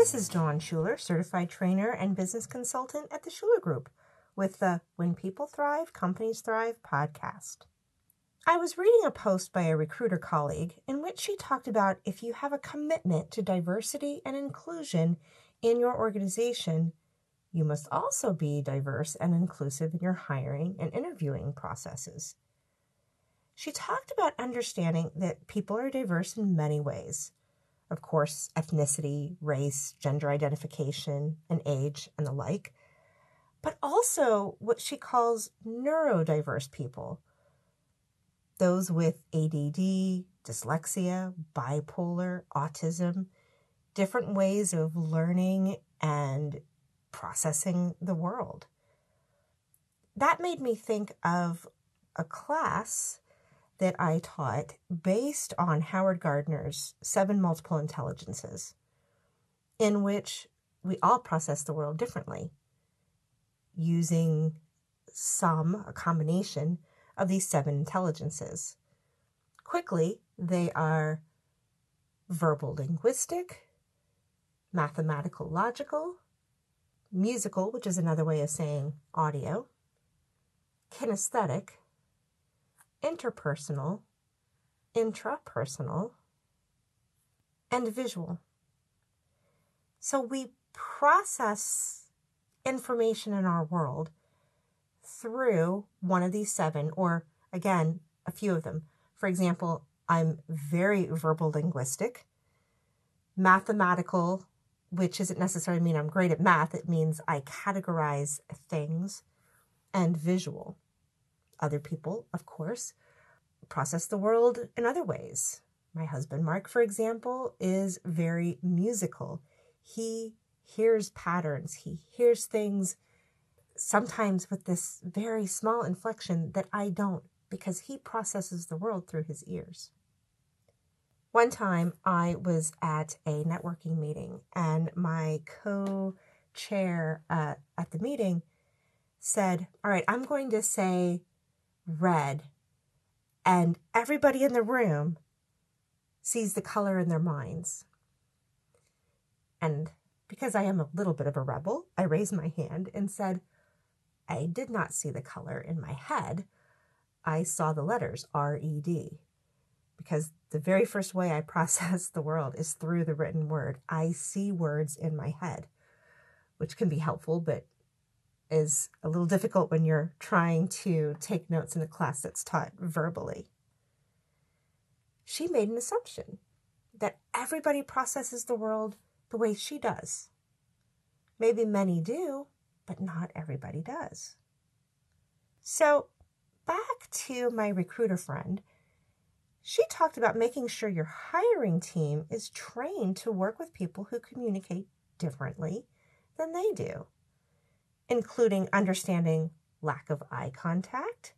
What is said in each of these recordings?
This is Dawn Shuler, certified trainer and business consultant at the Shuler Group, with the When People Thrive, Companies Thrive podcast. I was reading a post by a recruiter colleague in which she talked about if you have a commitment to diversity and inclusion in your organization, you must also be diverse and inclusive in your hiring and interviewing processes. She talked about understanding that people are diverse in many ways. Of course, ethnicity, race, gender identification, and age, and the like, but also what she calls neurodiverse people those with ADD, dyslexia, bipolar, autism, different ways of learning and processing the world. That made me think of a class that I taught based on Howard Gardner's Seven Multiple Intelligences, in which we all process the world differently using some, a combination of these seven intelligences. Quickly, they are verbal linguistic, mathematical logical, musical, which is another way of saying audio, kinesthetic, interpersonal, intrapersonal, and visual. So we process information in our world through one of these seven, or again, a few of them. For example, I'm very verbal linguistic, mathematical, which doesn't necessarily mean I'm great at math, it means I categorize things, and visual. Other people, of course, process the world in other ways. My husband, Mark, for example, is very musical. He hears patterns, he hears things sometimes with this very small inflection that I don't because he processes the world through his ears. One time I was at a networking meeting and my co chair uh, at the meeting said, All right, I'm going to say red. And everybody in the room sees the color in their minds. And because I am a little bit of a rebel, I raised my hand and said, I did not see the color in my head. I saw the letters R E D because the very first way I process the world is through the written word. I see words in my head, which can be helpful, but is a little difficult when you're trying to take notes in a class that's taught verbally. She made an assumption that everybody processes the world the way she does. Maybe many do, but not everybody does. So, back to my recruiter friend, she talked about making sure your hiring team is trained to work with people who communicate differently than they do, including understanding lack of eye contact,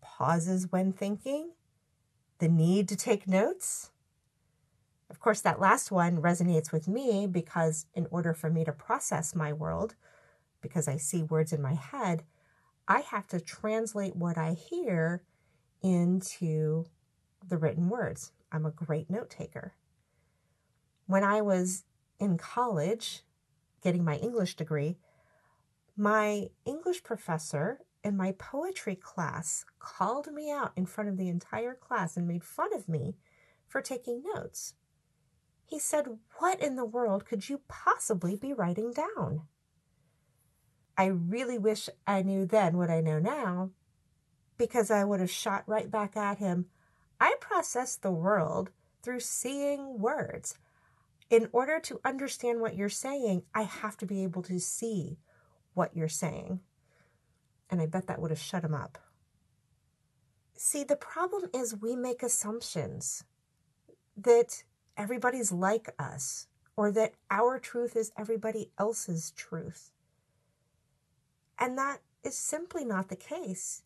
pauses when thinking, the need to take notes. Of course, that last one resonates with me because, in order for me to process my world, because I see words in my head, I have to translate what I hear into the written words. I'm a great note taker. When I was in college getting my English degree, my English professor in my poetry class called me out in front of the entire class and made fun of me for taking notes. He said, What in the world could you possibly be writing down? I really wish I knew then what I know now because I would have shot right back at him. I process the world through seeing words. In order to understand what you're saying, I have to be able to see what you're saying. And I bet that would have shut him up. See, the problem is we make assumptions that everybody's like us or that our truth is everybody else's truth. And that is simply not the case.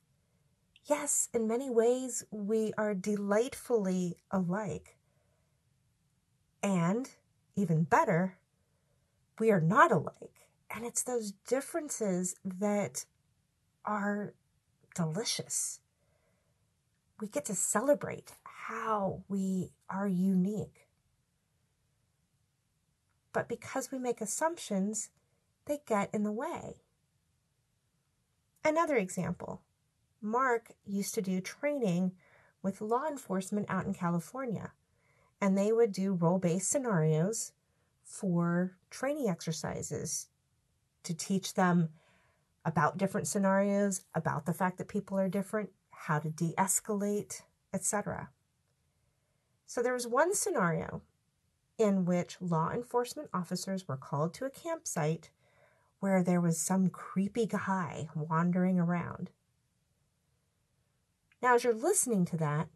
Yes, in many ways, we are delightfully alike. And even better, we are not alike. And it's those differences that are delicious. We get to celebrate how we are unique. but because we make assumptions, they get in the way. Another example Mark used to do training with law enforcement out in California, and they would do role based scenarios for training exercises to teach them about different scenarios, about the fact that people are different, how to de escalate, etc. So there was one scenario in which law enforcement officers were called to a campsite where there was some creepy guy wandering around. Now, as you're listening to that,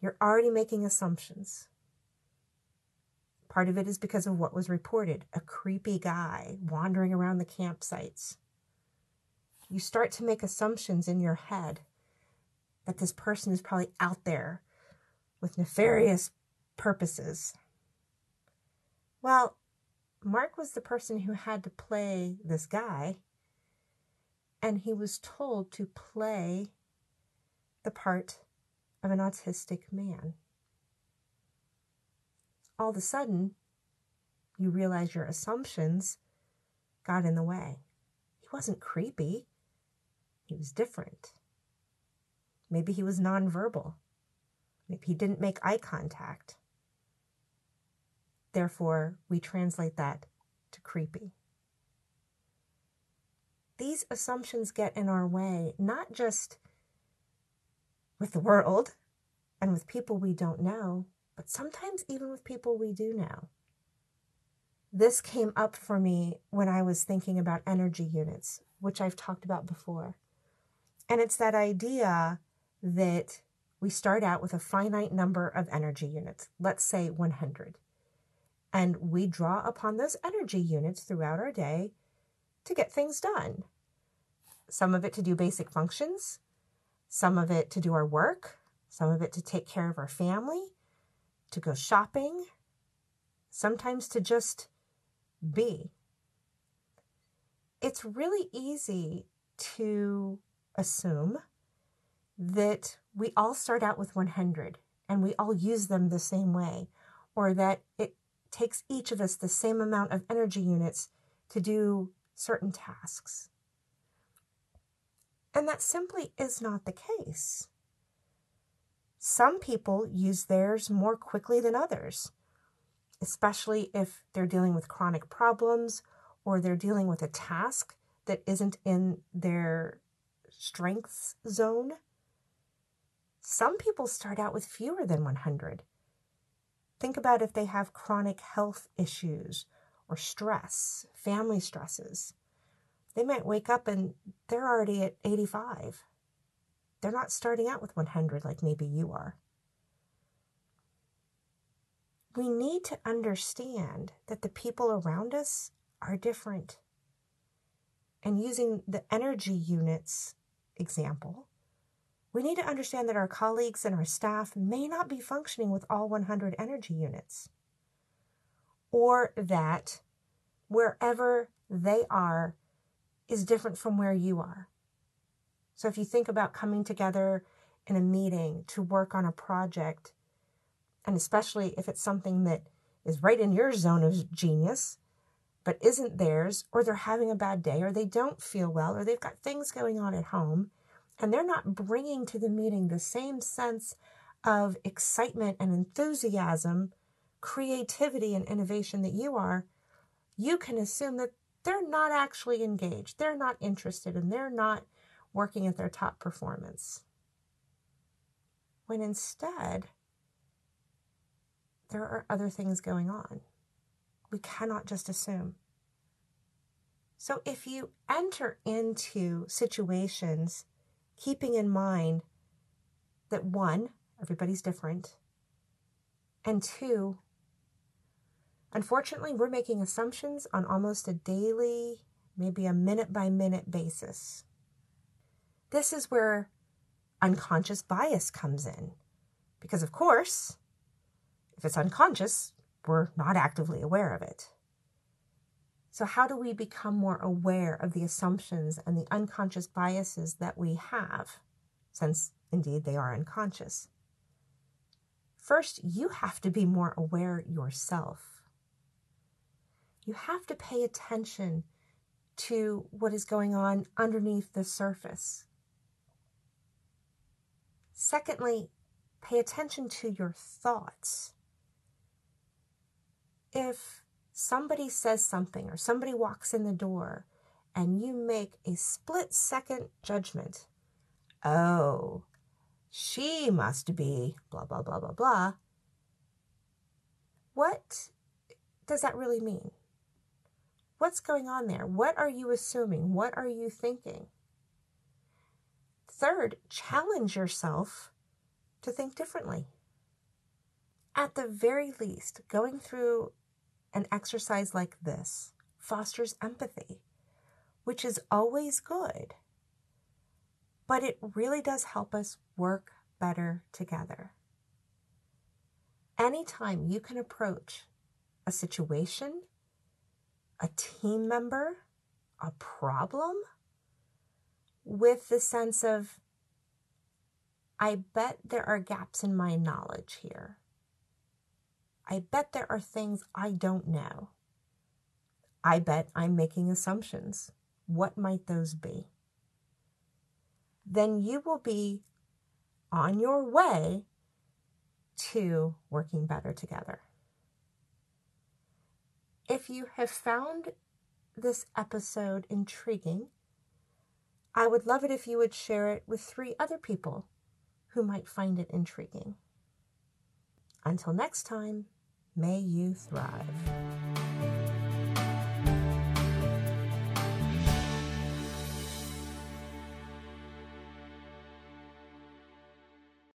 you're already making assumptions. Part of it is because of what was reported a creepy guy wandering around the campsites. You start to make assumptions in your head that this person is probably out there with nefarious purposes. Well, Mark was the person who had to play this guy, and he was told to play the part of an autistic man. All of a sudden, you realize your assumptions got in the way. He wasn't creepy, he was different. Maybe he was nonverbal. Maybe he didn't make eye contact. Therefore, we translate that to creepy. These assumptions get in our way, not just with the world and with people we don't know, but sometimes even with people we do know. This came up for me when I was thinking about energy units, which I've talked about before. And it's that idea that we start out with a finite number of energy units, let's say 100. And we draw upon those energy units throughout our day to get things done. Some of it to do basic functions, some of it to do our work, some of it to take care of our family, to go shopping, sometimes to just be. It's really easy to assume that we all start out with 100 and we all use them the same way, or that it takes each of us the same amount of energy units to do certain tasks. And that simply is not the case. Some people use theirs more quickly than others, especially if they're dealing with chronic problems or they're dealing with a task that isn't in their strengths zone. Some people start out with fewer than 100 Think about if they have chronic health issues or stress, family stresses. They might wake up and they're already at 85. They're not starting out with 100 like maybe you are. We need to understand that the people around us are different. And using the energy units example, we need to understand that our colleagues and our staff may not be functioning with all 100 energy units, or that wherever they are is different from where you are. So if you think about coming together in a meeting to work on a project, and especially if it's something that is right in your zone of genius, but isn't theirs, or they're having a bad day, or they don't feel well, or they've got things going on at home, and they're not bringing to the meeting the same sense of excitement and enthusiasm, creativity and innovation that you are, you can assume that they're not actually engaged. They're not interested and they're not working at their top performance. When instead, there are other things going on. We cannot just assume. So if you enter into situations keeping in mind that one, everybody's different, and two, unfortunately, we're making assumptions on almost a daily, maybe a minute by minute basis. This is where unconscious bias comes in. Because, of course, if it's unconscious, we're not actively aware of it. So, how do we become more aware of the assumptions and the unconscious biases that we have, since indeed they are unconscious? First, you have to be more aware yourself. you have to pay attention to what is going on underneath the surface. Secondly, pay attention to your thoughts. If somebody says something or somebody walks in the door and you make a split second judgment, oh, she must be blah, blah, blah, blah, blah. What does that really mean? What's going on there? What are you assuming? What are you thinking? Third, challenge yourself to think differently. At the very least, going through an exercise like this fosters empathy, which is always good. But it really does help us work better together. Anytime you can approach a situation, a team member, a problem with the sense of, I bet there are gaps in my knowledge here. I bet there are things I don't know. I bet I'm making assumptions. What might those be? Then you will be on your way to working better together. If you have found this episode intriguing, I would love it if you would share it with three other people who might find it intriguing. Until next time, may you thrive.